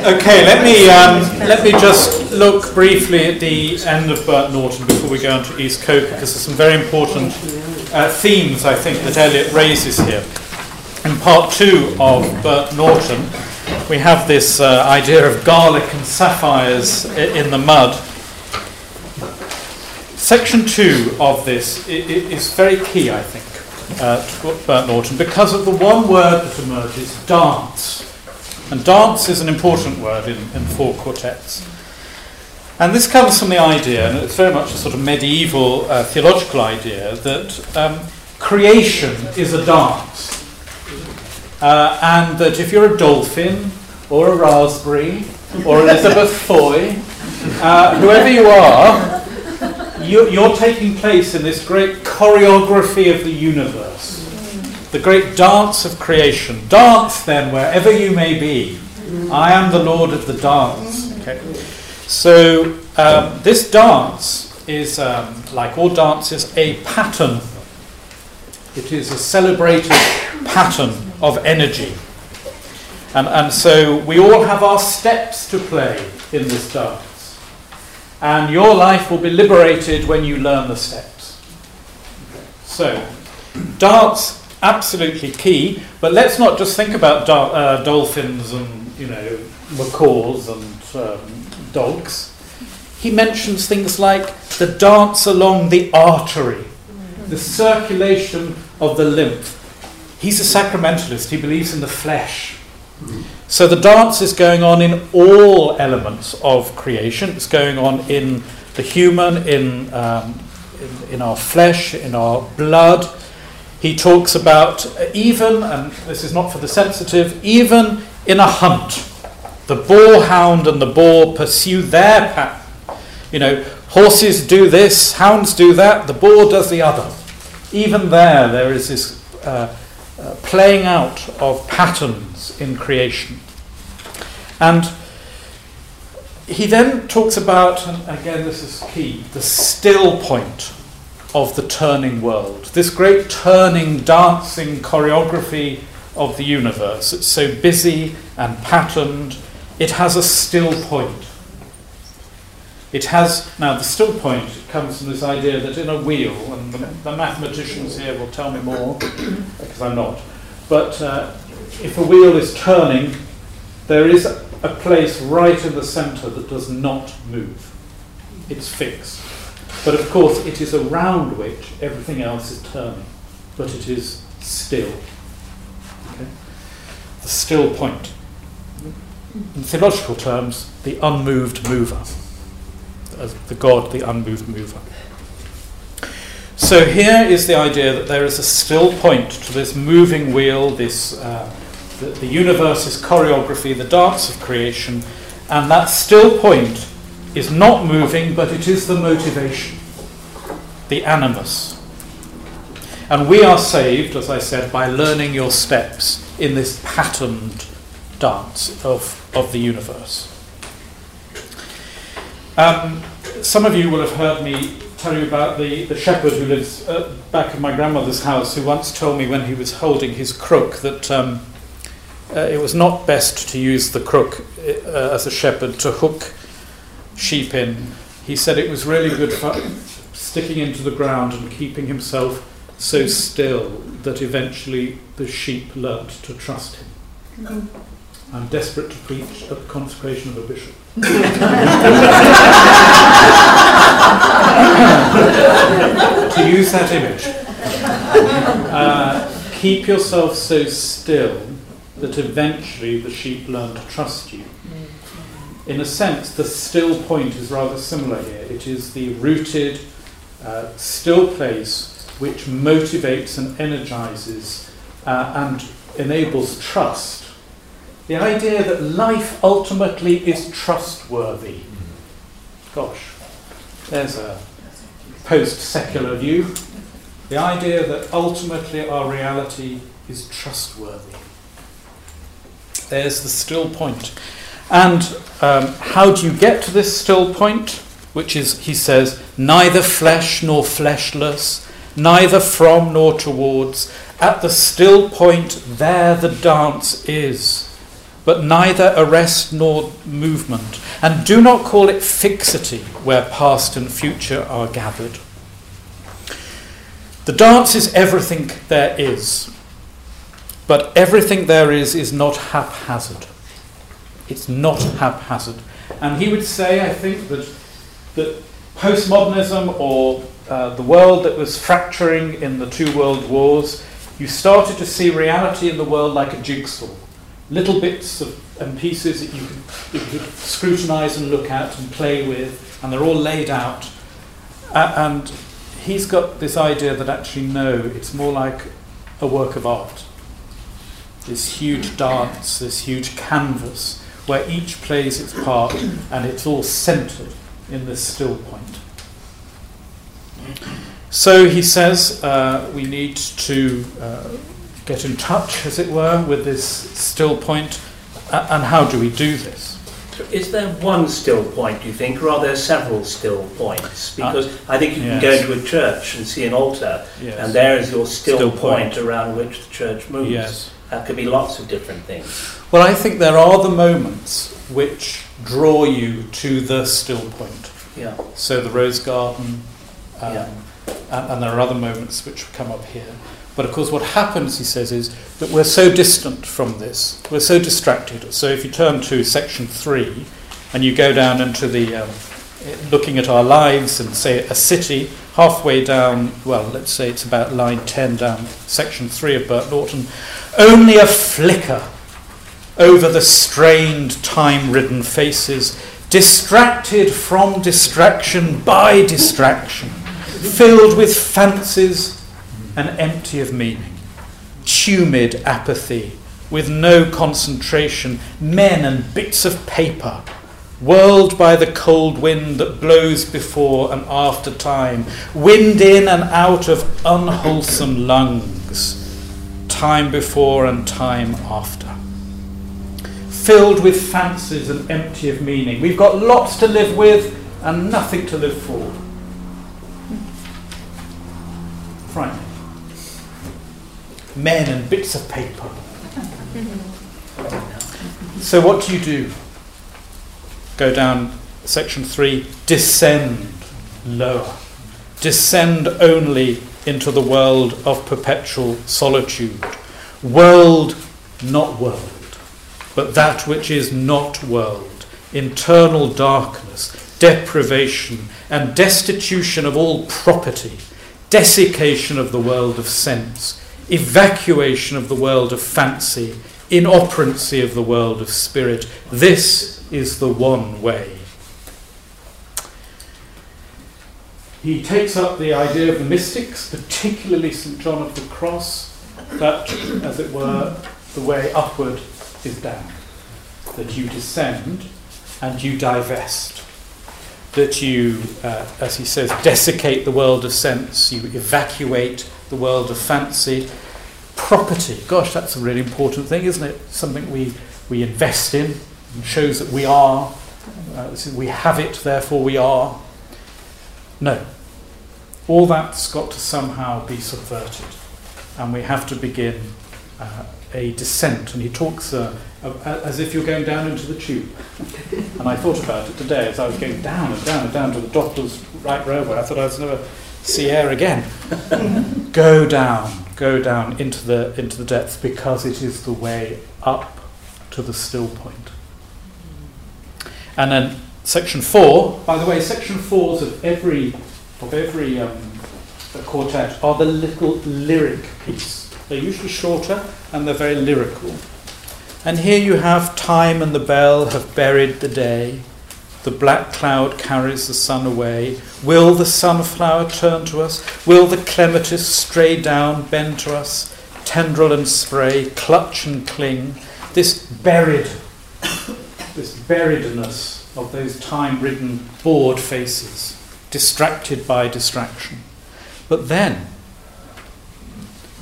Okay, let me um, let me just look briefly at the end of Burnt Norton before we go on to East Coker, because there's some very important uh, themes I think that Eliot raises here. In part two of Burnt Norton, we have this uh, idea of garlic and sapphires in the mud. Section two of this is very key, I think, uh, to Burnt Norton, because of the one word that emerges, dance. And dance is an important word in, in four quartets. And this comes from the idea, and it's very much a sort of medieval uh, theological idea, that um, creation is a dance. Uh, and that if you're a dolphin, or a raspberry, or Elizabeth Foy, uh, whoever you are, you're, you're taking place in this great choreography of the universe the great dance of creation. Dance then wherever you may be. I am the Lord of the dance. Okay. So um, this dance is, um, like all dances, a pattern. It is a celebrated pattern of energy. And, and so we all have our steps to play in this dance. And your life will be liberated when you learn the steps. So, dance absolutely key. But let's not just think about do- uh, dolphins and you know macaws and um, dogs. He mentions things like the dance along the artery, the circulation of the lymph. He's a sacramentalist. He believes in the flesh. So the dance is going on in all elements of creation. It's going on in the human, in, um, in, in our flesh, in our blood, he talks about even, and this is not for the sensitive, even in a hunt, the boar hound and the boar pursue their path. You know, horses do this, hounds do that, the boar does the other. Even there, there is this uh, uh, playing out of patterns in creation. And he then talks about, and again, this is key, the still point of the turning world, this great turning, dancing choreography of the universe. It's so busy and patterned, it has a still point. It has, now the still point comes from this idea that in a wheel, and the, the mathematicians here will tell me more, because I'm not, but uh, if a wheel is turning, there is a place right in the centre that does not move. It's fixed. But of course, it is around which everything else is turning, but it is still. Okay? The still point. In theological terms, the unmoved mover. As the God, the unmoved mover. So here is the idea that there is a still point to this moving wheel, this uh, the, the universe is choreography, the dance of creation, and that still point is not moving, but it is the motivation, the animus. And we are saved, as I said, by learning your steps in this patterned dance of, of the universe. Um, some of you will have heard me tell you about the, the shepherd who lives uh, back of my grandmother's house, who once told me when he was holding his crook that um, uh, it was not best to use the crook uh, as a shepherd to hook sheep in. He said it was really good for sticking into the ground and keeping himself so still that eventually the sheep learnt to trust him. Mm-hmm. I'm desperate to preach at the consecration of a bishop. to use that image. Uh, keep yourself so still that eventually the sheep learn to trust you in a sense, the still point is rather similar here. It is the rooted, uh, still place which motivates and energizes uh, and enables trust. The idea that life ultimately is trustworthy. Gosh, there's a post secular view. The idea that ultimately our reality is trustworthy. There's the still point. And um, how do you get to this still point? Which is, he says, neither flesh nor fleshless, neither from nor towards. At the still point, there the dance is. but neither arrest nor movement. And do not call it fixity, where past and future are gathered. The dance is everything there is, but everything there is is not haphazard. It's not haphazard. And he would say, I think, that, that postmodernism or uh, the world that was fracturing in the two world wars, you started to see reality in the world like a jigsaw. Little bits of, and pieces that you could, you could scrutinize and look at and play with, and they're all laid out. Uh, and he's got this idea that actually, no, it's more like a work of art. This huge dance, this huge canvas, where each plays its part and it's all centered in this still point. So he says uh, we need to uh, get in touch, as it were, with this still point. Uh, and how do we do this? Is there one still point, do you think, or are there several still points? Because uh, I think you yes. can go into a church and see an altar, yes. and there is your still, still point, point, around which the church moves. Yes. That could be lots of different things. Well, I think there are the moments which draw you to the still point. Yeah. So the rose garden, um, yeah. and, and there are other moments which come up here. But of course, what happens, he says, is that we're so distant from this, we're so distracted. So if you turn to section three and you go down into the um, looking at our lives and say a city, halfway down, well, let's say it's about line 10 down section three of Burnt Norton, only a flicker over the strained, time ridden faces, distracted from distraction by distraction, filled with fancies and empty of meaning. Tumid apathy, with no concentration, men and bits of paper, whirled by the cold wind that blows before and after time, wind in and out of unwholesome lungs, time before and time after. Filled with fancies and empty of meaning. We've got lots to live with and nothing to live for. Frightening men and bits of paper. so, what do you do? Go down section 3 descend lower. Descend only into the world of perpetual solitude. World, not world, but that which is not world. Internal darkness, deprivation, and destitution of all property, desiccation of the world of sense, evacuation of the world of fancy, inoperancy of the world of spirit. This is the one way. He takes up the idea of the mystics, particularly St. John of the Cross, that, as it were, the way upward is down. That you descend and you divest. That you, uh, as he says, desiccate the world of sense, you evacuate the world of fancy. Property, gosh, that's a really important thing, isn't it? Something we, we invest in and shows that we are. Uh, we have it, therefore we are. No. All that's got to somehow be subverted. And we have to begin uh, a descent. And he talks uh, as if you're going down into the tube. and I thought about it today as I was going down and down and down to the Docklands Light Railway. I thought I was never see air again. go down, go down into the into the depths because it is the way up to the still point. And then section four, by the way, section fours of every of every um, quartet are the little lyric piece. They're usually shorter and they're very lyrical. And here you have time and the bell have buried the day. The black cloud carries the sun away. Will the sunflower turn to us? Will the clematis stray down, bend to us? Tendril and spray, clutch and cling. This buried, this buriedness of those time ridden, bored faces, distracted by distraction. But then,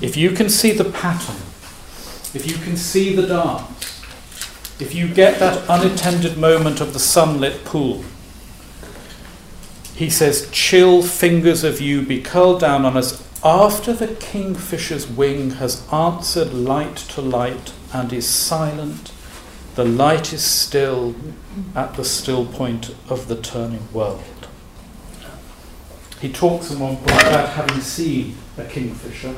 if yew can see the pattern, if you can see the dance, if you get that unattended moment of the sunlit pool, he says, chill fingers of you be curled down on us after the kingfisher's wing has answered light to light and is silent The light is still at the still point of the turning world. He talks at one point about having seen a kingfisher.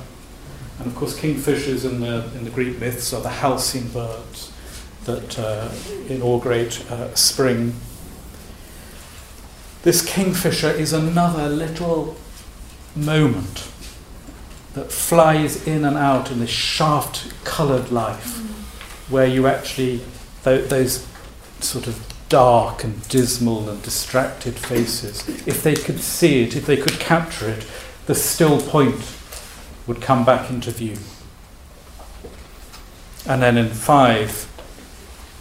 And of course, kingfishers in the, in the Greek myths are the halcyon birds that uh, inaugurate uh, spring. This kingfisher is another little moment that flies in and out in this shaft coloured life where you actually, th- those sort of dark and dismal and distracted faces, if they could see it, if they could capture it, the still point would come back into view. And then in five,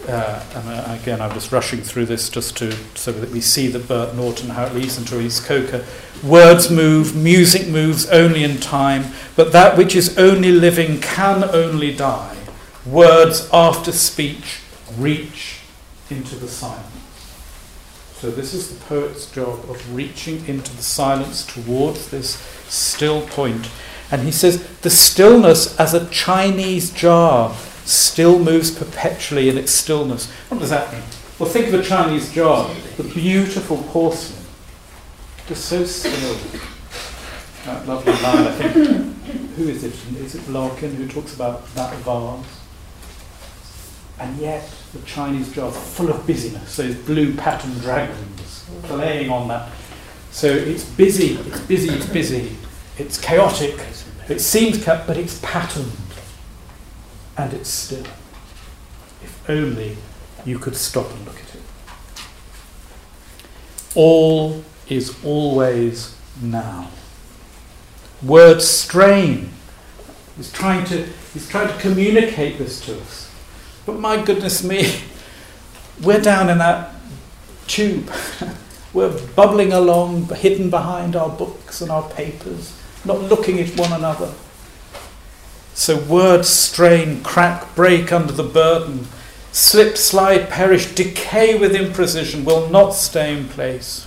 uh, and uh, again, I'm just rushing through this just to so that we see the Burnt Norton, how it leads into East Coker. Words move, music moves only in time, but that which is only living can only die. Words after speech reach into the silence. So, this is the poet's job of reaching into the silence towards this still point. And he says, the stillness as a Chinese jar still moves perpetually in its stillness. What does that mean? Well, think of a Chinese jar, the beautiful porcelain, just so still. That lovely line, I think. Who is it? Is it Larkin who talks about that vase? And yet, the Chinese jar full of busyness, those blue patterned dragons playing on that. So it's busy, it's busy, it's busy, it's chaotic, it seems cut, but it's patterned and it's still. If only you could stop and look at it. All is always now. Word strain. He's trying to, he's trying to communicate this to us. But my goodness me, we're down in that tube. we're bubbling along, hidden behind our books and our papers, not looking at one another. So words strain, crack, break under the burden, slip, slide, perish, decay with imprecision, will not stay in place.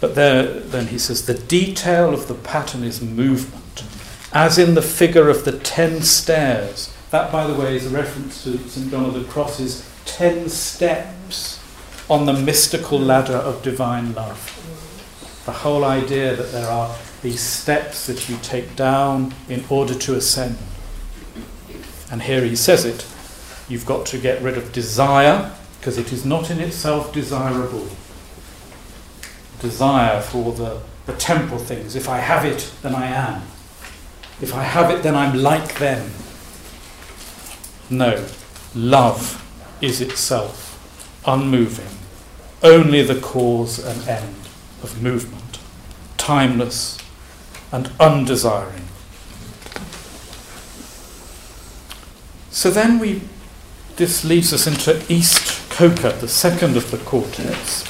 But there, then he says, the detail of the pattern is movement, as in the figure of the ten stairs that, by the way, is a reference to St. John of the Cross's ten steps on the mystical ladder of divine love. The whole idea that there are these steps that you take down in order to ascend. And here he says it you've got to get rid of desire, because it is not in itself desirable. Desire for the, the temporal things. If I have it, then I am. If I have it, then I'm like them. No, love is itself unmoving, only the cause and end of movement, timeless and undesiring. So then we, this leads us into East Coker, the second of the quartets.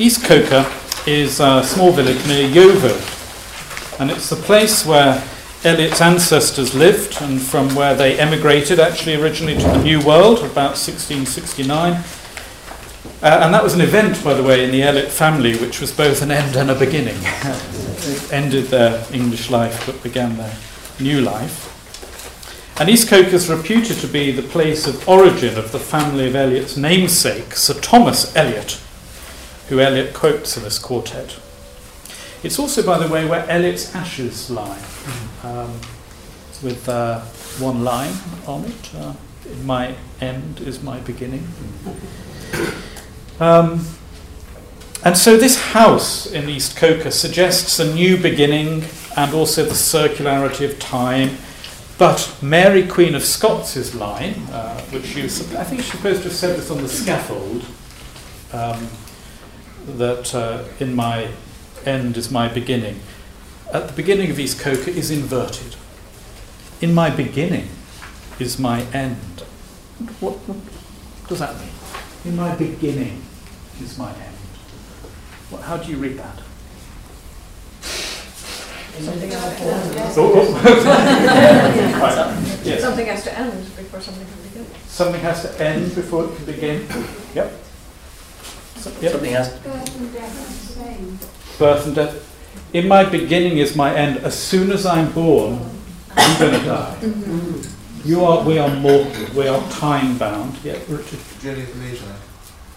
East Coker is a small village near Yeovil, and it's the place where Eliot's ancestors lived and from where they emigrated, actually, originally to the New World about 1669. Uh, and that was an event, by the way, in the Eliot family, which was both an end and a beginning. it ended their English life but began their new life. And East Coker is reputed to be the place of origin of the family of Eliot's namesake, Sir Thomas Elyot, who Eliot quotes in this quartet. It's also, by the way, where Eliot's ashes lie um, with uh, one line on it. Uh, my end is my beginning. Um, and so this house in East Coker suggests a new beginning and also the circularity of time. But Mary, Queen of Scots' line, uh, which you, I think she's supposed to have said this on the scaffold, um, that uh, in my end is my beginning at the beginning of East Coker is inverted. In my beginning is my end. What, what does that mean? In my beginning is my end. What, how do you read that? Something has to end. Oh, oh. yes. Something has to end before something can begin. Something has to end before it can begin. Yep. So, yep. Something has. Birth and death. Birth and death in my beginning is my end. As soon as I'm born, I'm going to die. Mm-hmm. You are, we are mortal. We are time bound. Yeah, Richard. Journey of the Magi.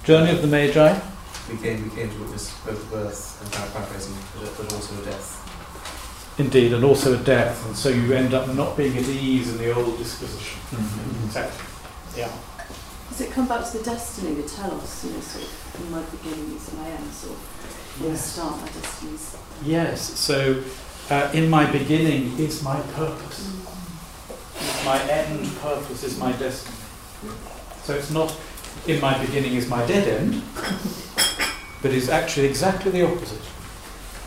Journey of the Magi. We came, we came to witness both birth and paraphrasing, but also a death. Indeed, and also a death, and so you end up not being at ease in the old disposition. Mm-hmm. Exactly. Yeah. Does it come back to the destiny, the telos, you know, sort of in my beginning is my end, sort of yes. start my destinies? Yes, so uh, in my beginning is my purpose. Mm. My end purpose is my destiny. So it's not in my beginning is my dead end, but is actually exactly the opposite.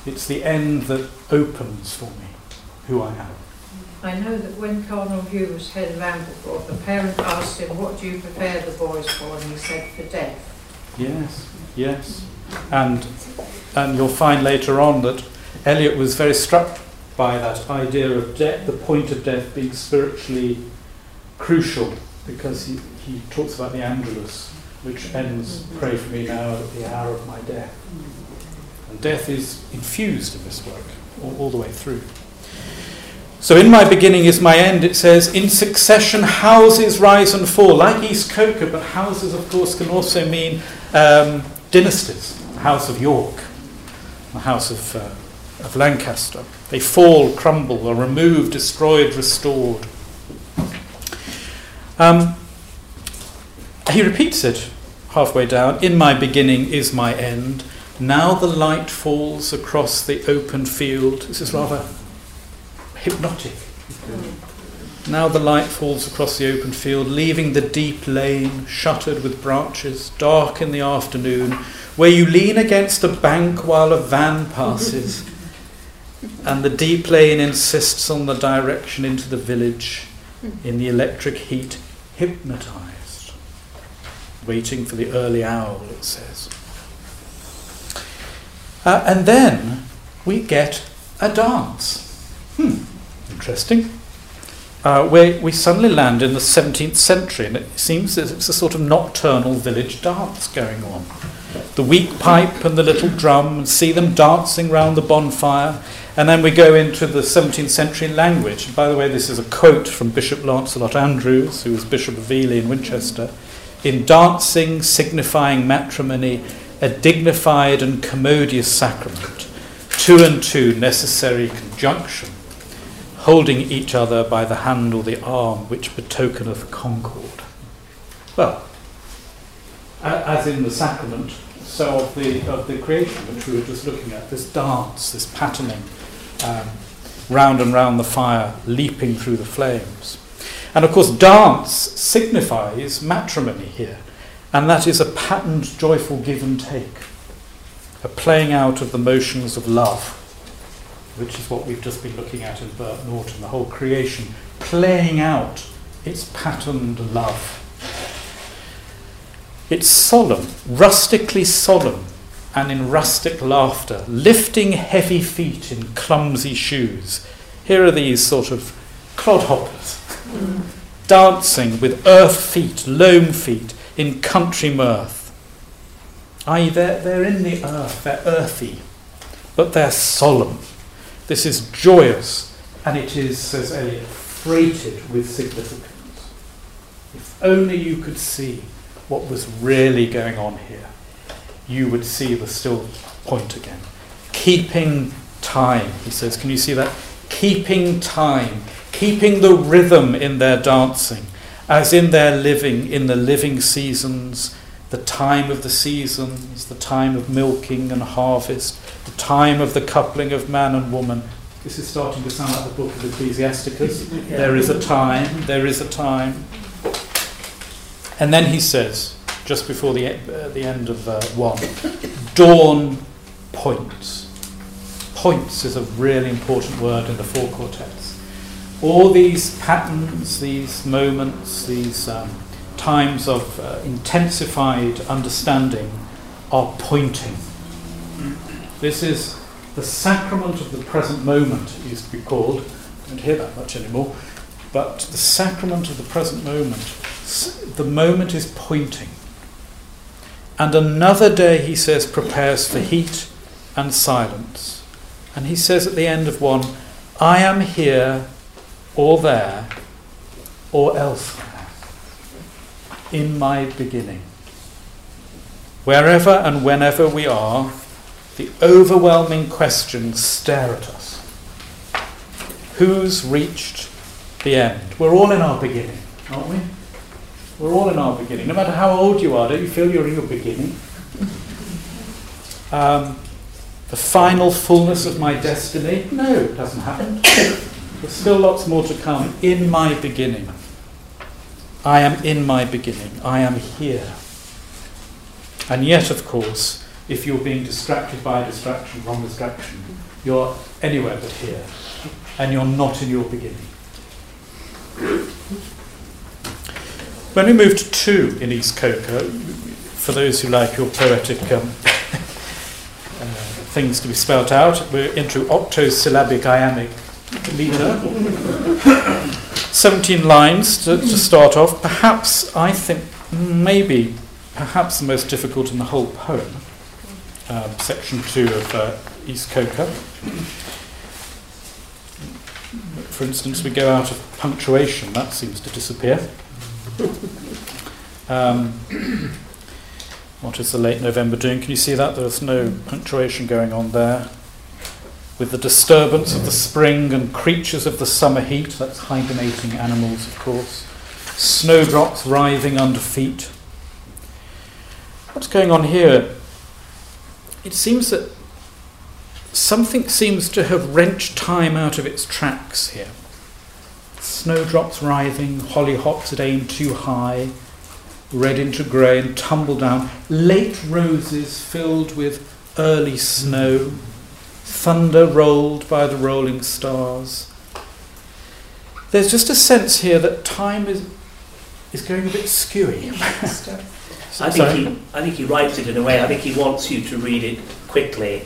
It's the end that opens for me who I am. I know that when Cardinal Hume was head of Ampleforth, the parent asked him, What do you prepare the boys for? And he said, For death. Yes, yes. And, and you'll find later on that Eliot was very struck by that idea of death, the point of death being spiritually crucial, because he, he talks about the Angelus, which ends, Pray for me now at the hour of my death. And death is infused in this work all, all the way through. So, in my beginning is my end, it says, in succession houses rise and fall, like East Coker, but houses, of course, can also mean um, dynasties. The House of York, the House of, uh, of Lancaster. They fall, crumble, are removed, destroyed, restored. Um, he repeats it halfway down In my beginning is my end. Now the light falls across the open field. This is rather hypnotic. Now the light falls across the open field, leaving the deep lane shuttered with branches, dark in the afternoon, where you lean against a bank while a van passes, and the deep lane insists on the direction into the village in the electric heat, hypnotized, waiting for the early owl, it says. Uh, and then we get a dance. Hmm. Interesting. Uh, where we suddenly land in the 17th century, and it seems that it's a sort of nocturnal village dance going on. The weak pipe and the little drum, and see them dancing round the bonfire. And then we go into the 17th century language. By the way, this is a quote from Bishop Lancelot Andrewes, who was Bishop of Ely in Winchester. In dancing, signifying matrimony, a dignified and commodious sacrament, two and two necessary conjunction holding each other by the hand or the arm, which betokeneth concord. Well, as in the sacrament, so of the, of the creation which we were just looking at, this dance, this patterning, um, round and round the fire, leaping through the flames. And of course, dance signifies matrimony here, and that is a patterned, joyful give and take, a playing out of the motions of love which is what we've just been looking at in Burnt Norton, the whole creation, playing out its patterned love. It's solemn, rustically solemn, and in rustic laughter, lifting heavy feet in clumsy shoes. Here are these sort of clodhoppers, mm. dancing with earth feet, loam feet, in country mirth. I.e., they're, they're in the earth, they're earthy, but they're solemn. This is joyous, and it is, says Eliot, freighted with significance. If only you could see what was really going on here, you would see the still point again. Keeping time, he says. Can you see that? Keeping time, keeping the rhythm in their dancing, as in their living, in the living seasons, the time of the seasons, the time of milking and harvest, the time of the coupling of man and woman. This is starting to sound like the book of Ecclesiasticus. There is a time, there is a time. And then he says, just before the, uh, the end of uh, 1, dawn points. Points is a really important word in the four quartets. All these patterns, these moments, these um, times of uh, intensified understanding are pointing this is the sacrament of the present moment, it used to be called. I don't hear that much anymore. But the sacrament of the present moment, the moment is pointing. And another day, he says, prepares for heat and silence. And he says at the end of one, I am here or there, or elsewhere. In my beginning. Wherever and whenever we are, the overwhelming questions stare at us. Who's reached the end? We're all in our beginning, aren't we? We're all in our beginning. No matter how old you are, don't you feel you're in your beginning? Um, the final fullness of my destiny? No, it hasn't happened. There's still lots more to come. In my beginning. I am in my beginning. I am here. And yet, of course, if you're being distracted by a distraction, wrong distraction, you're anywhere but here. And you're not in your beginning. When we move to two in East Coker, for those who like your poetic um, uh, things to be spelt out, we're into octosyllabic iambic meter. 17 lines to, to start off. Perhaps, I think, maybe, perhaps the most difficult in the whole poem, um, section 2 of uh, East Coker. For instance, we go out of punctuation, that seems to disappear. Um, what is the late November doing? Can you see that? There's no punctuation going on there. With the disturbance of the spring and creatures of the summer heat, that's hibernating animals, of course. Snowdrops writhing under feet. What's going on here? It seems that something seems to have wrenched time out of its tracks here. Snowdrops writhing, hollyhocks that aim too high, red into grey and tumble down, late roses filled with early snow, thunder rolled by the rolling stars. There's just a sense here that time is is going a bit skewy. I think he I think he writes it in a way. I think he wants you to read it quickly,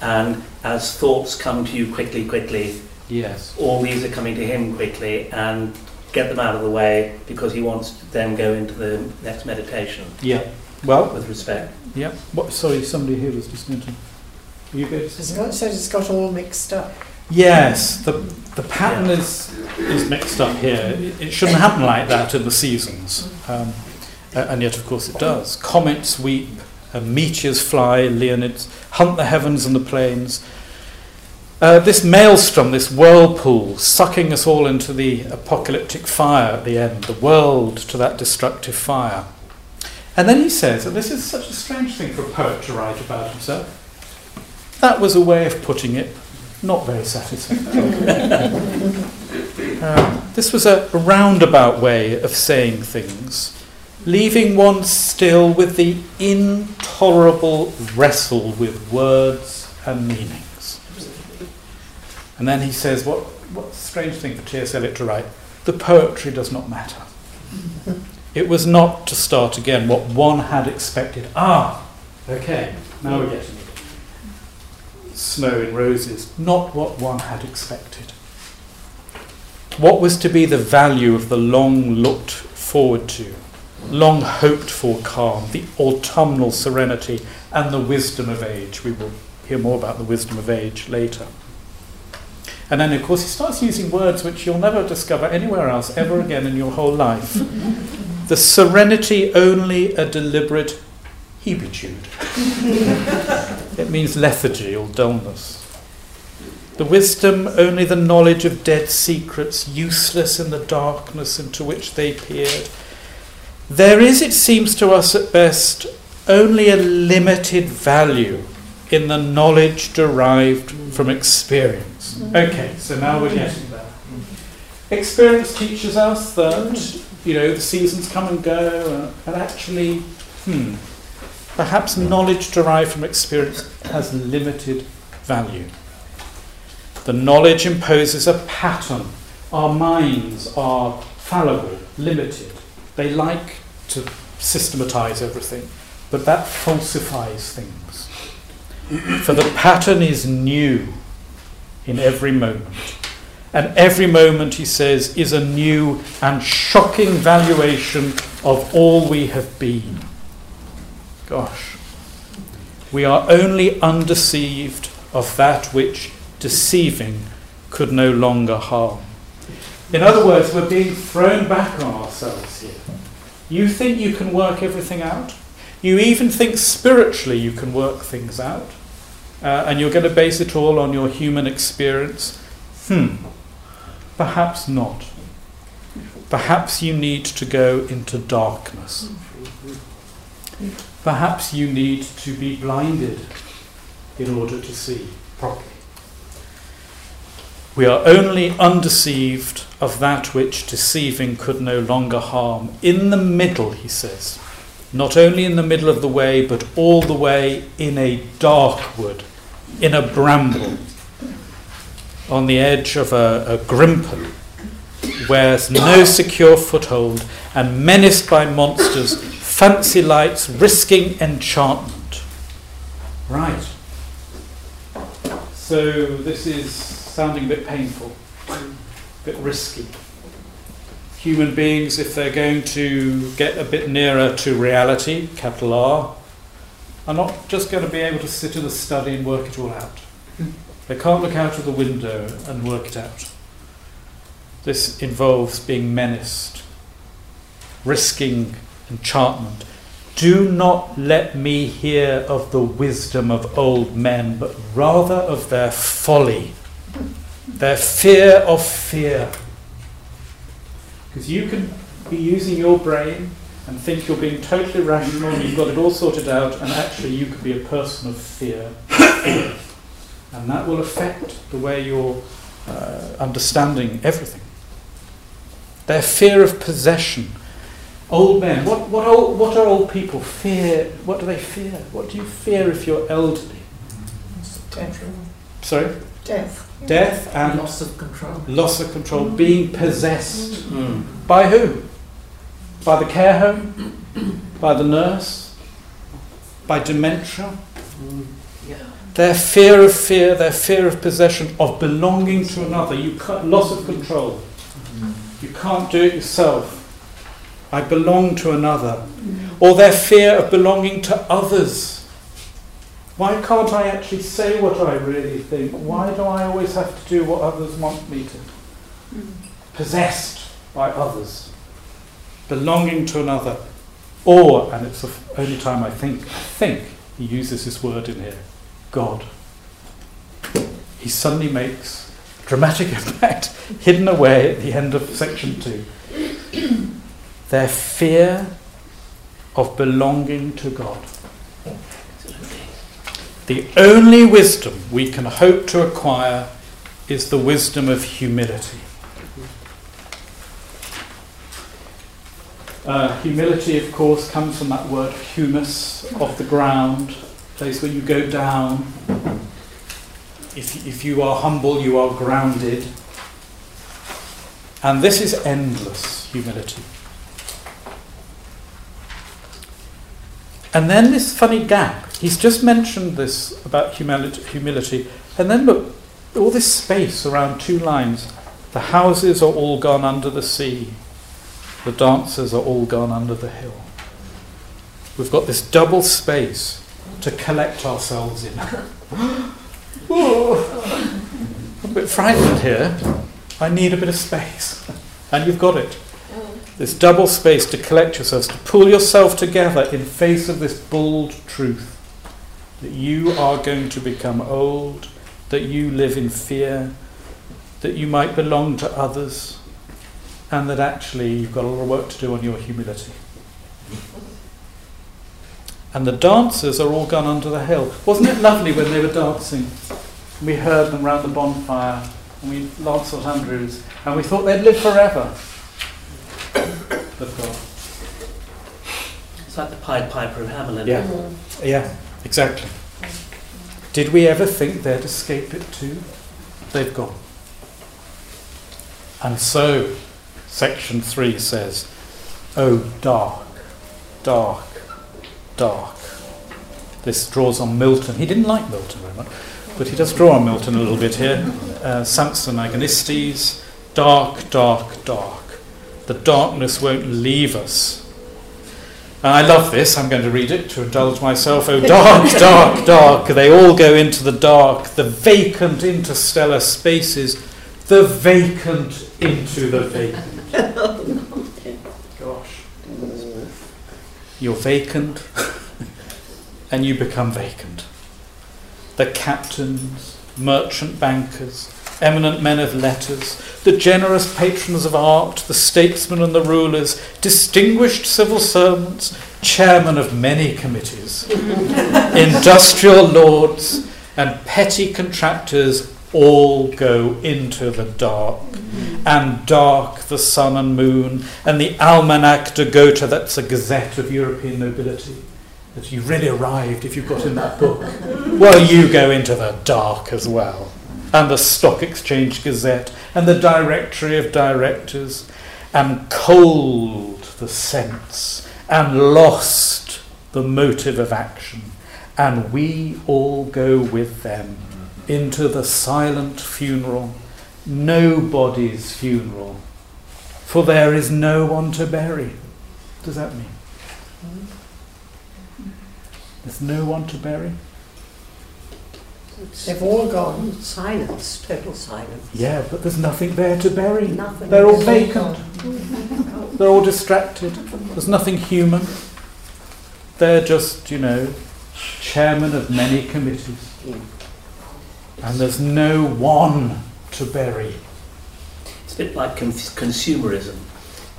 and as thoughts come to you quickly, quickly. Yes. All these are coming to him quickly, and get them out of the way because he wants to then go into the next meditation. Yeah. Well, with respect. Yeah. What? Sorry, somebody here was just going to. Are you good? to say? It says it's got all mixed up. Yes, the the pattern yeah. is is mixed up here. It, it, shouldn't happen like that in the seasons, um, and yet, of course, it does. Comets weep, uh, meteors fly, Leonids hunt the heavens and the plains. Uh, this maelstrom, this whirlpool, sucking us all into the apocalyptic fire at the end, the world to that destructive fire. And then he says, and this is such a strange thing for a poet to write about himself, that was a way of putting it, not very satisfactory. uh, this was a roundabout way of saying things, leaving one still with the intolerable wrestle with words and meaning. And then he says, what, what strange thing for T.S. Eliot to write the poetry does not matter. it was not to start again what one had expected. Ah, okay, now we're getting it. Snow in roses, not what one had expected. What was to be the value of the long looked forward to, long hoped for calm, the autumnal serenity, and the wisdom of age? We will hear more about the wisdom of age later. And then, of course, he starts using words which you'll never discover anywhere else ever again in your whole life. the serenity only a deliberate hebetude. it means lethargy or dullness. The wisdom only the knowledge of dead secrets, useless in the darkness into which they peered. There is, it seems to us at best, only a limited value in the knowledge derived from experience. Okay, so now we're getting there. Experience teaches us that, you know, the seasons come and go, and actually, hmm, perhaps knowledge derived from experience has limited value. The knowledge imposes a pattern. Our minds are fallible, limited. They like to systematize everything, but that falsifies things. For the pattern is new in every moment. And every moment, he says, is a new and shocking valuation of all we have been. Gosh. We are only undeceived of that which deceiving could no longer harm. In other words, we're being thrown back on ourselves here. You think you can work everything out? You even think spiritually you can work things out? Uh, and you're going to base it all on your human experience? Hmm, perhaps not. Perhaps you need to go into darkness. Perhaps you need to be blinded in order to see properly. We are only undeceived of that which deceiving could no longer harm. In the middle, he says, not only in the middle of the way, but all the way in a dark wood, in a bramble, on the edge of a, a grimpen, where no secure foothold, and menaced by monsters, fancy lights, risking enchantment. Right. So this is sounding a bit painful, a bit risky. Human beings, if they're going to get a bit nearer to reality, capital R, are not just going to be able to sit in a study and work it all out. They can't look out of the window and work it out. This involves being menaced, risking enchantment. Do not let me hear of the wisdom of old men, but rather of their folly, their fear of fear. Because you can be using your brain and think you're being totally rational and you've got it all sorted out, and actually you could be a person of fear. and that will affect the way you're uh, understanding everything. Their fear of possession Old men. What, what, old, what are old people fear? What do they fear? What do you fear if you're elderly? Death. Sorry? Death. Death and loss of control. Loss of control. Being possessed. Mm. By who? By the care home? By the nurse? By dementia? Mm. Yeah. Their fear of fear, their fear of possession, of belonging to another. You cut loss of control. Mm. You can't do it yourself. I belong to another, or their fear of belonging to others. Why can't I actually say what I really think? Why do I always have to do what others want me to? Possessed by others, belonging to another, or, and it's the only time I think, I think he uses this word in here, God. He suddenly makes dramatic impact hidden away at the end of section two their fear of belonging to God. The only wisdom we can hope to acquire is the wisdom of humility. Uh, humility, of course, comes from that word humus, of the ground, place where you go down. If, if you are humble, you are grounded. And this is endless humility. And then this funny gap. He's just mentioned this about humility. And then look, all this space around two lines. The houses are all gone under the sea. The dancers are all gone under the hill. We've got this double space to collect ourselves in. I'm a bit frightened here. I need a bit of space. And you've got it this double space to collect yourselves, to pull yourself together in face of this bold truth that you are going to become old, that you live in fear, that you might belong to others, and that actually you've got a lot of work to do on your humility. And the dancers are all gone under the hill. Wasn't it lovely when they were dancing? We heard them round the bonfire, and we Lancelot Andrewes, and we thought they'd live forever. It's like the Pied Piper of Hamelin. Yeah, yeah, exactly. Did we ever think they'd escape it too? They've gone. And so, section 3 says, Oh, dark, dark, dark. This draws on Milton. He didn't like Milton very much, but he does draw on Milton a little bit here. Uh, Samson Agonistes, dark, dark, dark. The darkness won't leave us. And I love this. I'm going to read it to indulge myself. Oh, dark, dark, dark. They all go into the dark, the vacant interstellar spaces, the vacant into the vacant. Oh, Gosh. You're vacant, and you become vacant. The captains, merchant bankers, eminent men of letters, the generous patrons of art, the statesmen and the rulers, distinguished civil servants, chairmen of many committees, industrial lords, and petty contractors all go into the dark. And dark the sun and moon, and the Almanach de Gotha, that's a gazette of European nobility. That you really arrived if you've got in that book. Well, you go into the dark as well and the Stock Exchange Gazette, and the Directory of Directors, and cold the sense, and lost the motive of action, and we all go with them into the silent funeral, nobody's funeral, for there is no one to bury. What does that mean? There's no one to bury? They've all gone. Silence, total silence. Yeah, but there's nothing there to bury. Nothing. They're all vacant. They're all distracted. There's nothing human. They're just, you know, chairman of many committees. And there's no one to bury. It's a bit like consumerism,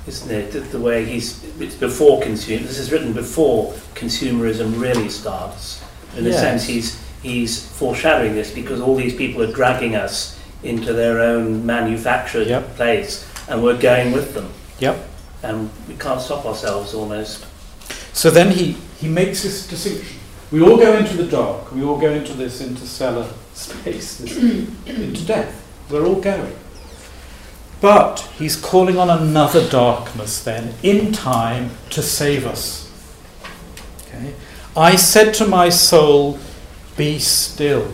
isn't it? The, the way he's, it's before consumer, this is written before consumerism really starts. In yes. a sense, he's he's foreshadowing this because all these people are dragging us into their own manufactured yep. place and we're going with them. Yep. And we can't stop ourselves almost. So then he, he makes this distinction. We all go into the dark, we all go into this interstellar space, this, into death. We're all going. But he's calling on another darkness then, in time, to save us. Okay? I said to my soul, be still.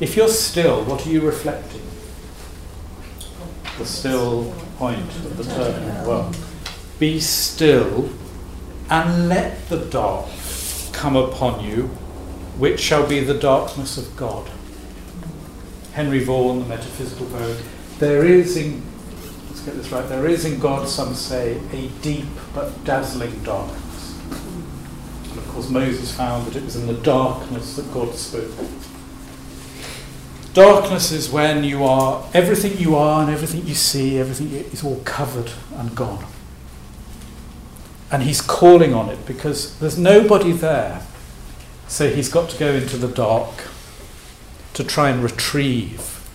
If you're still, what are you reflecting? The still point of the term. Well, be still and let the dark come upon you, which shall be the darkness of God. Henry Vaughan, the metaphysical poet, there is in, let's get this right, there is in God, some say, a deep but dazzling darkness Moses found that it was in the darkness that God spoke. Darkness is when you are, everything you are and everything you see, everything is all covered and gone. And he's calling on it because there's nobody there. So he's got to go into the dark to try and retrieve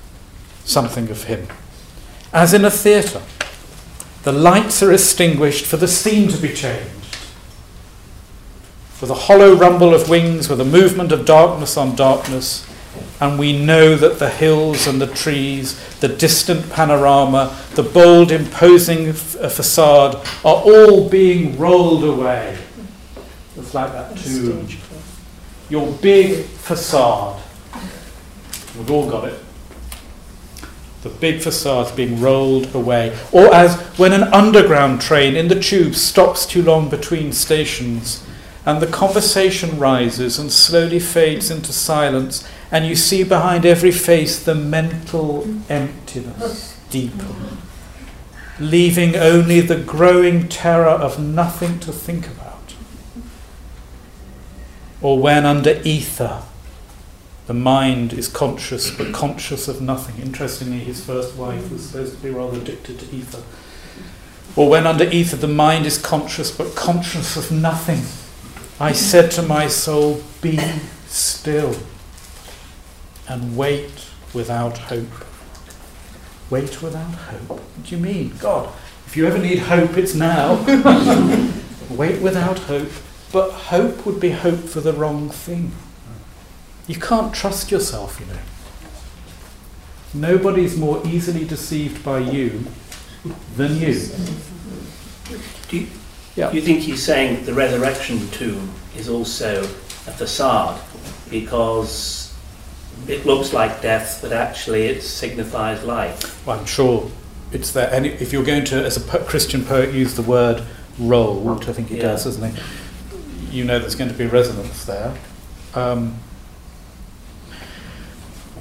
something of him. As in a theatre, the lights are extinguished for the scene to be changed with a hollow rumble of wings, with a movement of darkness on darkness, and we know that the hills and the trees, the distant panorama, the bold, imposing f- uh, facade are all being rolled away. It's like that too. Your big facade. We've all got it. The big facade's being rolled away. Or as when an underground train in the tube stops too long between stations and the conversation rises and slowly fades into silence, and you see behind every face the mental emptiness deepen, leaving only the growing terror of nothing to think about. Or when under ether, the mind is conscious but conscious of nothing. Interestingly, his first wife was supposed to be rather addicted to ether. Or when under ether, the mind is conscious but conscious of nothing I said to my soul, Be still and wait without hope. Wait without hope? What do you mean? God, if you ever need hope, it's now. wait without hope. But hope would be hope for the wrong thing. You can't trust yourself, you know. Nobody's more easily deceived by you than you. Do you, yeah. You think he's saying the resurrection tomb is also a facade because it looks like death, but actually it signifies life? Well, I'm sure it's there. And if you're going to, as a Christian poet, use the word rolled, I think he yeah. does, doesn't he? You know there's going to be resonance there. Um,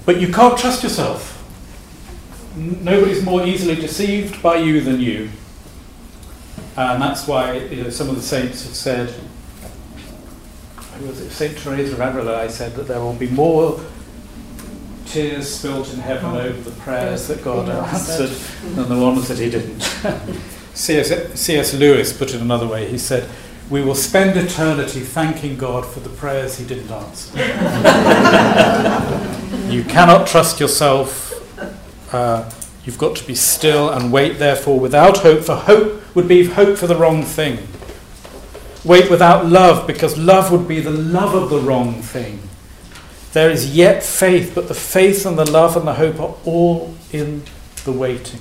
but you can't trust yourself. nobody's more easily deceived by you than you. And that's why you know, some of the saints have said, who was it? Saint Teresa of Avila I said that there will be more tears spilt in heaven oh. over the prayers that God answered than the ones that He didn't. C.S. C.S. Lewis put it another way. He said, "We will spend eternity thanking God for the prayers He didn't answer." you cannot trust yourself. Uh, you've got to be still and wait. Therefore, without hope, for hope would be hope for the wrong thing. Wait without love, because love would be the love of the wrong thing. There is yet faith, but the faith and the love and the hope are all in the waiting.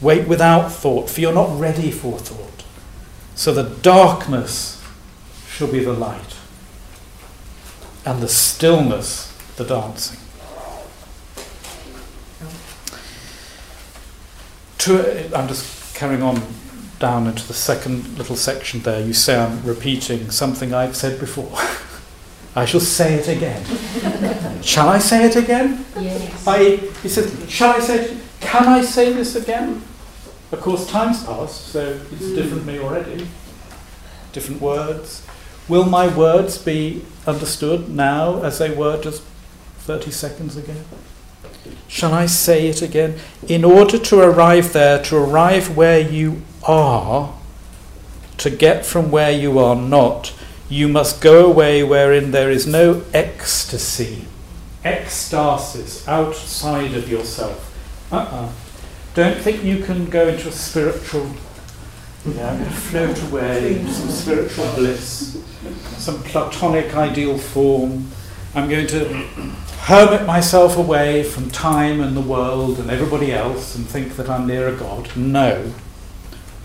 Wait without thought, for you're not ready for thought. So the darkness shall be the light, and the stillness the dancing. To, I'm just carrying on down into the second little section there. You say I'm repeating something I've said before. I shall say it again. shall I say it again? Yes. I, he says, shall I say it? Can I say this again? Of course, time's passed, so it's mm. different me already. Different words. Will my words be understood now as they were just 30 seconds ago? Shall I say it again? In order to arrive there, to arrive where you are, to get from where you are not, you must go away wherein there is no ecstasy, ecstasis outside of yourself. Uh-uh. Don't think you can go into a spiritual, you know, float away, into some spiritual bliss, some platonic ideal form. I'm going to hermit myself away from time and the world and everybody else and think that I'm near a God. No.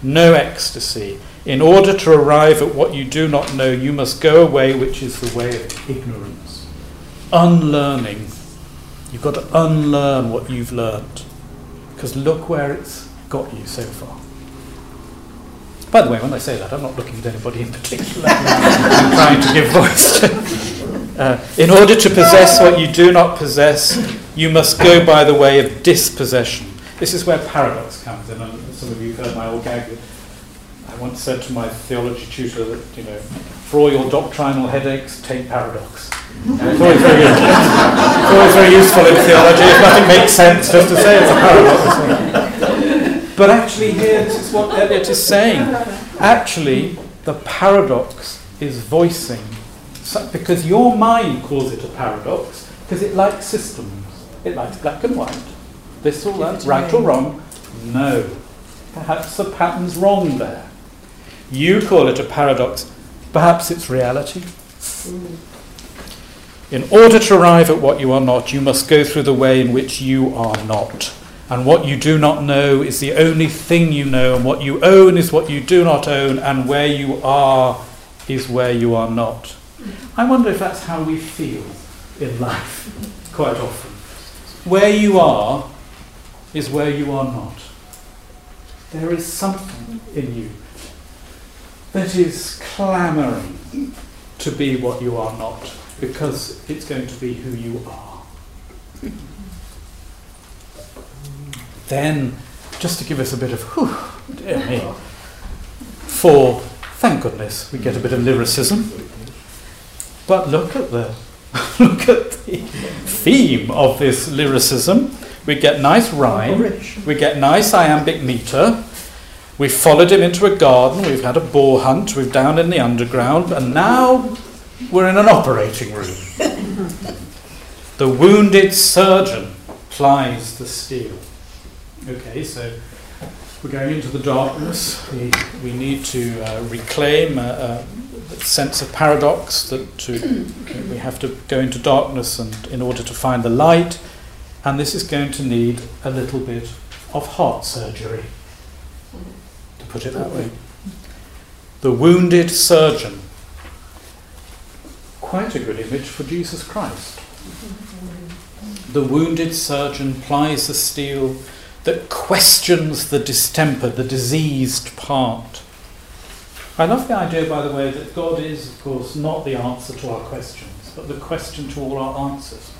No ecstasy. In order to arrive at what you do not know, you must go away, which is the way of ignorance. Unlearning. You've got to unlearn what you've learned. Because look where it's got you so far. By the way, when I say that, I'm not looking at anybody in particular. I'm trying to give voice to. Uh, in order to possess what you do not possess, you must go by the way of dispossession. This is where paradox comes in, and some of you have heard my old gag I once said to my theology tutor that, you know, for all your doctrinal headaches, take paradox. it's, always very, it's always very useful in theology if nothing makes sense just to say it's a paradox. But actually, here, this is what Eliot is saying. Actually, the paradox is voicing, because your mind calls it a paradox, because it likes systems. It likes black and white. This or that, right or wrong. No. Perhaps the pattern's wrong there. You call it a paradox. Perhaps it's reality. In order to arrive at what you are not, you must go through the way in which you are not. And what you do not know is the only thing you know, and what you own is what you do not own, and where you are is where you are not. I wonder if that's how we feel in life quite often. Where you are is where you are not. There is something in you that is clamouring to be what you are not, because it's going to be who you are. Then, just to give us a bit of, whew, dear me, for, thank goodness, we get a bit of lyricism. But look at the look at the theme of this lyricism. We get nice rhyme, we get nice iambic meter, We've followed him into a garden, we've had a boar hunt, we've down in the underground, and now we're in an operating room. the wounded surgeon plies the steel. Okay, so we're going into the darkness. We, we need to uh, reclaim a, a, sense of paradox that to, mm. we have to go into darkness and in order to find the light, and this is going to need a little bit of heart surgery to put it that way. The wounded surgeon. Quite a good image for Jesus Christ. The wounded surgeon plies the steel that questions the distempered, the diseased part. I love the idea, by the way, that God is, of course, not the answer to our questions, but the question to all our answers.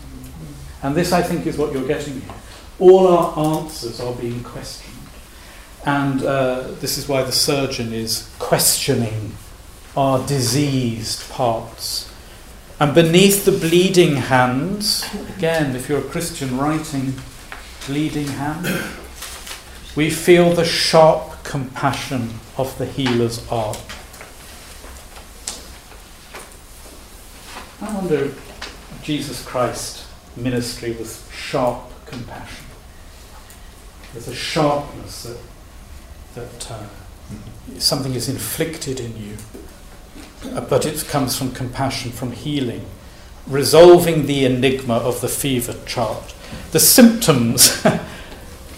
And this, I think, is what you're getting here. All our answers are being questioned. And uh, this is why the surgeon is questioning our diseased parts. And beneath the bleeding hands, again, if you're a Christian writing bleeding hand, we feel the sharp compassion of the healer's art. I wonder if Jesus Christ ministry was sharp compassion. There's a sharpness that, that uh, something is inflicted in you, but it comes from compassion, from healing, resolving the enigma of the fever chart. The symptoms,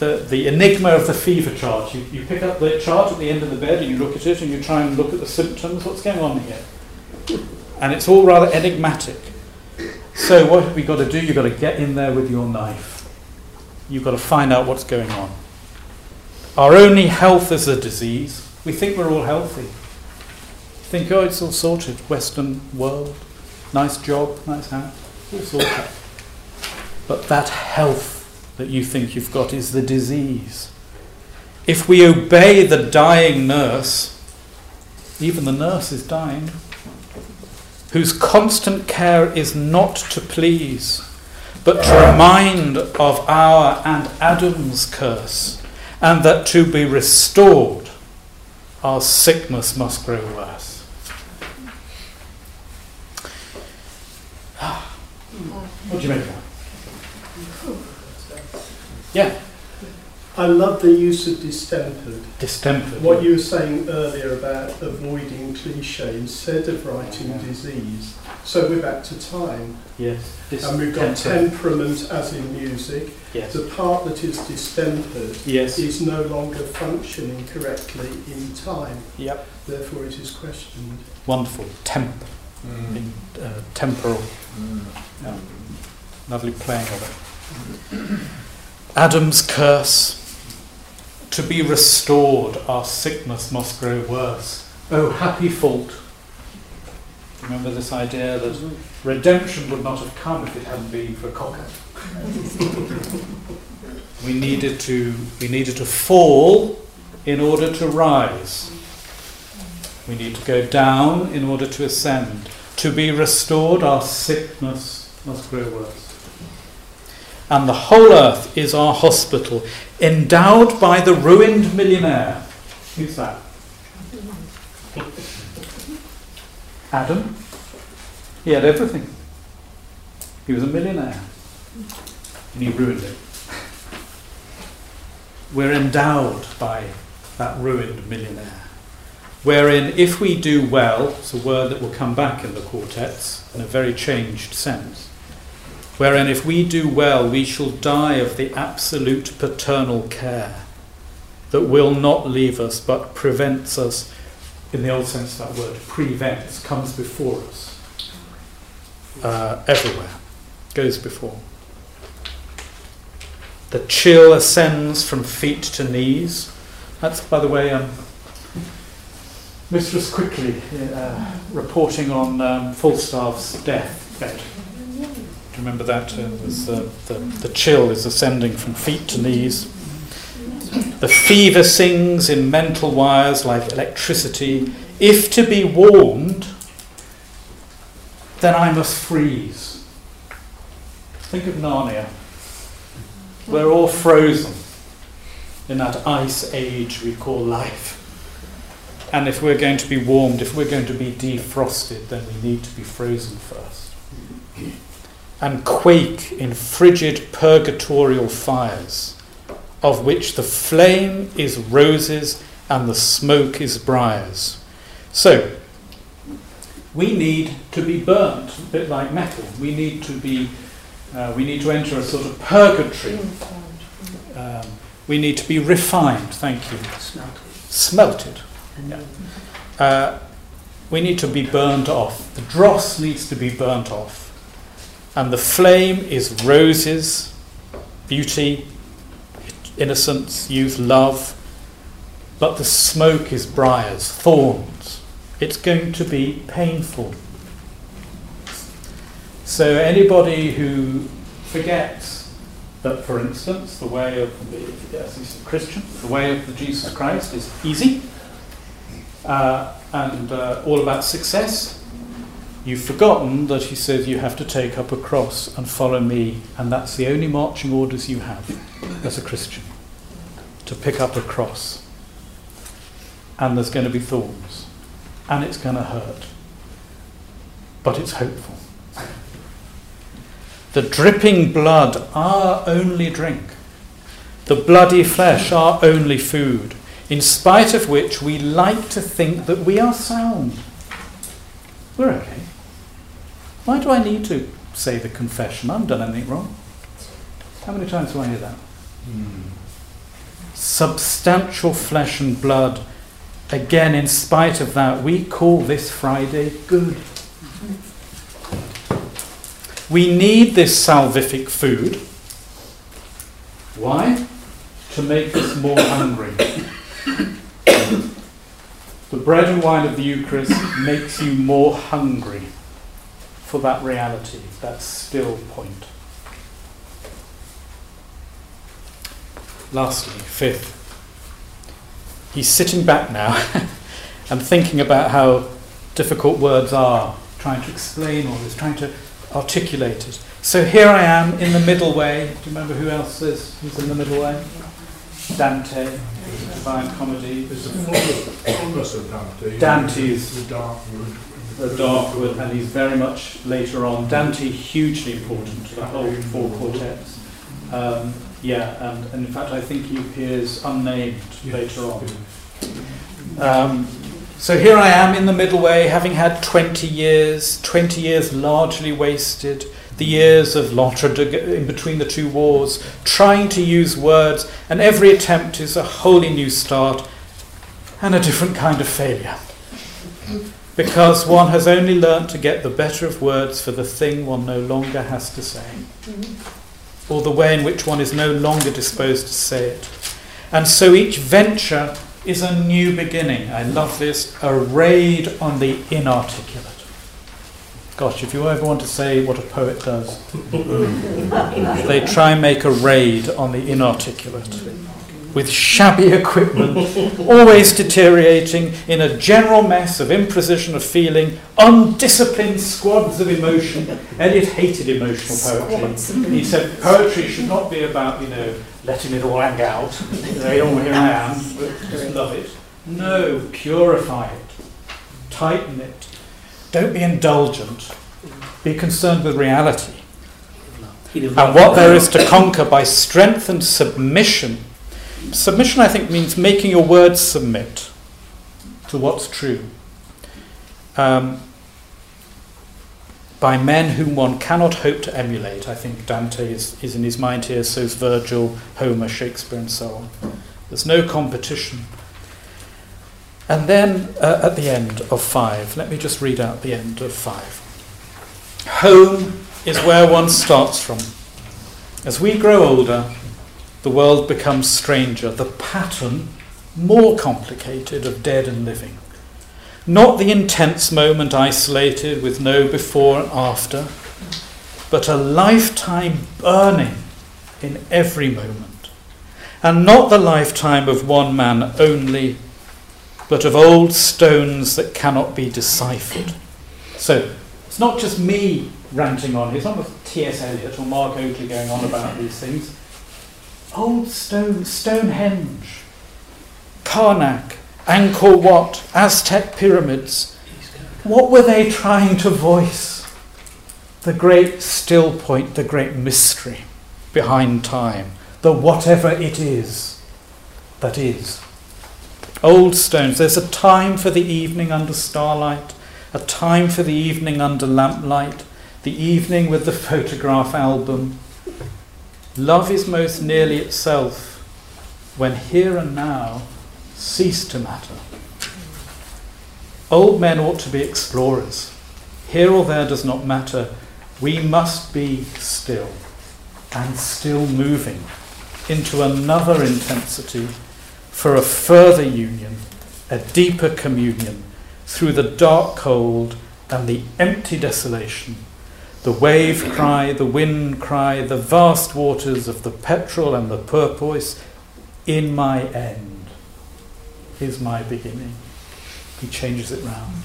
the, the enigma of the fever chart. You, you pick up the chart at the end of the bed and you look at it and you try and look at the symptoms. What's going on here? And it's all rather enigmatic. So, what have we got to do? You've got to get in there with your knife. You've got to find out what's going on. Our only health is a disease. We think we're all healthy. Think, oh, it's all sorted. Western world, nice job, nice house, all sorted. But that health that you think you've got is the disease. If we obey the dying nurse, even the nurse is dying, whose constant care is not to please, but to remind of our and Adam's curse, and that to be restored, our sickness must grow worse. Ah. What do you make of that? Yeah. I love the use of distempered. Distempered. What you were saying earlier about avoiding cliche instead of writing yeah. disease. So we're back to time. Yes. and we've got temperament as in music. Yes. The part that is distempered yes. is no longer functioning correctly in time. Yep. Therefore it is questioned. Wonderful. Temp. Mm. In, uh, temporal. Mm. Yeah. Lovely playing of it. Adam's curse to be restored, our sickness must grow worse. Oh, happy fault. Remember this idea that redemption would not have come if it hadn't been for Cocker. we needed to we needed to fall in order to rise. We need to go down in order to ascend. To be restored, our sickness must grow worse and the whole earth is our hospital, endowed by the ruined millionaire. Who's that? Adam. He had everything. He was a millionaire. And he ruined it. We're endowed by that ruined millionaire. Wherein, if we do well, it's a word that will come back in the quartets in a very changed sense wherein if we do well, we shall die of the absolute paternal care that will not leave us but prevents us, in the old sense of that word, prevents, comes before us, uh, everywhere, goes before. The chill ascends from feet to knees. That's, by the way, um, Mistress Quickly uh, reporting on um, Falstaff's death bed remember that? Uh, was, uh, the, the chill is ascending from feet to knees. The fever sings in mental wires like electricity. If to be warmed, then I must freeze. Think of Narnia. We're all frozen in that ice age we call life. And if we're going to be warmed, if we're going to be defrosted, then we need to be frozen first and quake in frigid purgatorial fires, of which the flame is roses and the smoke is briars. So, we need to be burnt, a bit like metal. We need to be, uh, we need to enter a sort of purgatory. Um, we need to be refined, thank you. Smelted. Smelted. Yeah. Uh, we need to be burnt off. The dross needs to be burnt off and the flame is roses, beauty, innocence, youth, love, but the smoke is briars, thorns. It's going to be painful. So, anybody who forgets that, for instance, the way of the, he's a Christian, the way of the Jesus Christ is easy uh, and uh, all about success. You've forgotten that he says you have to take up a cross and follow me, and that's the only marching orders you have as a Christian to pick up a cross. And there's going to be thorns, and it's going to hurt, but it's hopeful. The dripping blood, our only drink, the bloody flesh, our only food, in spite of which we like to think that we are sound. We're okay. Why do I need to say the confession? I haven't done anything wrong. How many times do I hear that? Hmm. Substantial flesh and blood. Again, in spite of that, we call this Friday good. We need this salvific food. Why? To make us more hungry. the bread and wine of the Eucharist makes you more hungry for that reality, that still point. Lastly, fifth, he's sitting back now and thinking about how difficult words are, trying to explain all this, trying to articulate it. So here I am in the middle way. Do you remember who else is who's in the middle way? Dante, Divine Comedy. There's a fullness of Dante. Dante's the dark wood the dark wood, and he's very much later on. Dante, hugely important to the whole four quartets. Um, yeah, and, and, in fact, I think he appears unnamed later on. Um, so here I am in the middle way, having had 20 years, 20 years largely wasted, the years of l'entre-deux in between the two wars, trying to use words, and every attempt is a wholly new start and a different kind of failure because one has only learnt to get the better of words for the thing one no longer has to say, or the way in which one is no longer disposed to say it. And so each venture is a new beginning. I love this a raid on the inarticulate. Gosh, if you ever want to say what a poet does, they try and make a raid on the inarticulate with shabby equipment, always deteriorating in a general mess of imprecision of feeling, undisciplined squads of emotion. Eliot hated emotional poetry. He said poetry should not be about, you know, letting it all hang out. You know, oh, here I am, just love it. No, purify it, tighten it. Don't be indulgent. Be concerned with reality. And what there is to conquer by strength and submission submission, I think, means making your words submit to what's true. Um, by men whom one cannot hope to emulate. I think Dante is, is in his mind here, so is Virgil, Homer, Shakespeare, and so on. There's no competition. And then uh, at the end of five, let me just read out the end of five. Home is where one starts from. As we grow older, the world becomes stranger, the pattern more complicated of dead and living. Not the intense moment isolated with no before and after, but a lifetime burning in every moment. And not the lifetime of one man only, but of old stones that cannot be deciphered. So it's not just me ranting on, it's not T.S. Eliot or Mark Oakley going on about these things old stone, Stonehenge, Karnak, Angkor Wat, Aztec pyramids. What were they trying to voice? The great still point, the great mystery behind time, the whatever it is that is. Old stones, there's a time for the evening under starlight, a time for the evening under lamplight, the evening with the photograph album, Love is most nearly itself when here and now cease to matter. Old men ought to be explorers. Here or there does not matter. We must be still and still moving into another intensity for a further union, a deeper communion through the dark cold and the empty desolation The wave cry, the wind cry, the vast waters of the petrel and the turquoise, in my end is my beginning. He changes it round.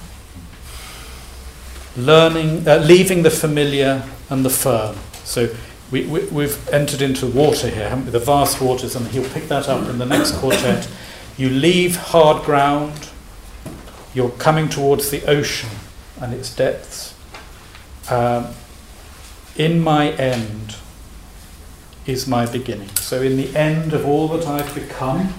Learning, uh, leaving the familiar and the firm. So we, we, we've entered into water here, haven't we? The vast waters, and he'll pick that up in the next quartet. You leave hard ground, you're coming towards the ocean and its depths. Um, in my end is my beginning. So, in the end of all that I've become,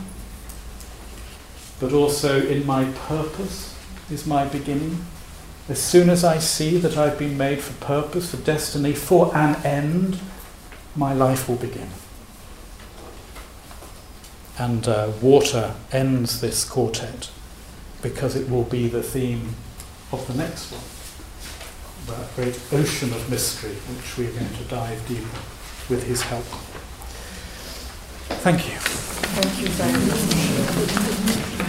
but also in my purpose is my beginning. As soon as I see that I've been made for purpose, for destiny, for an end, my life will begin. And uh, water ends this quartet because it will be the theme of the next one. That great ocean of mystery, which we are going to dive deeper with his help. Thank you. Thank you very much.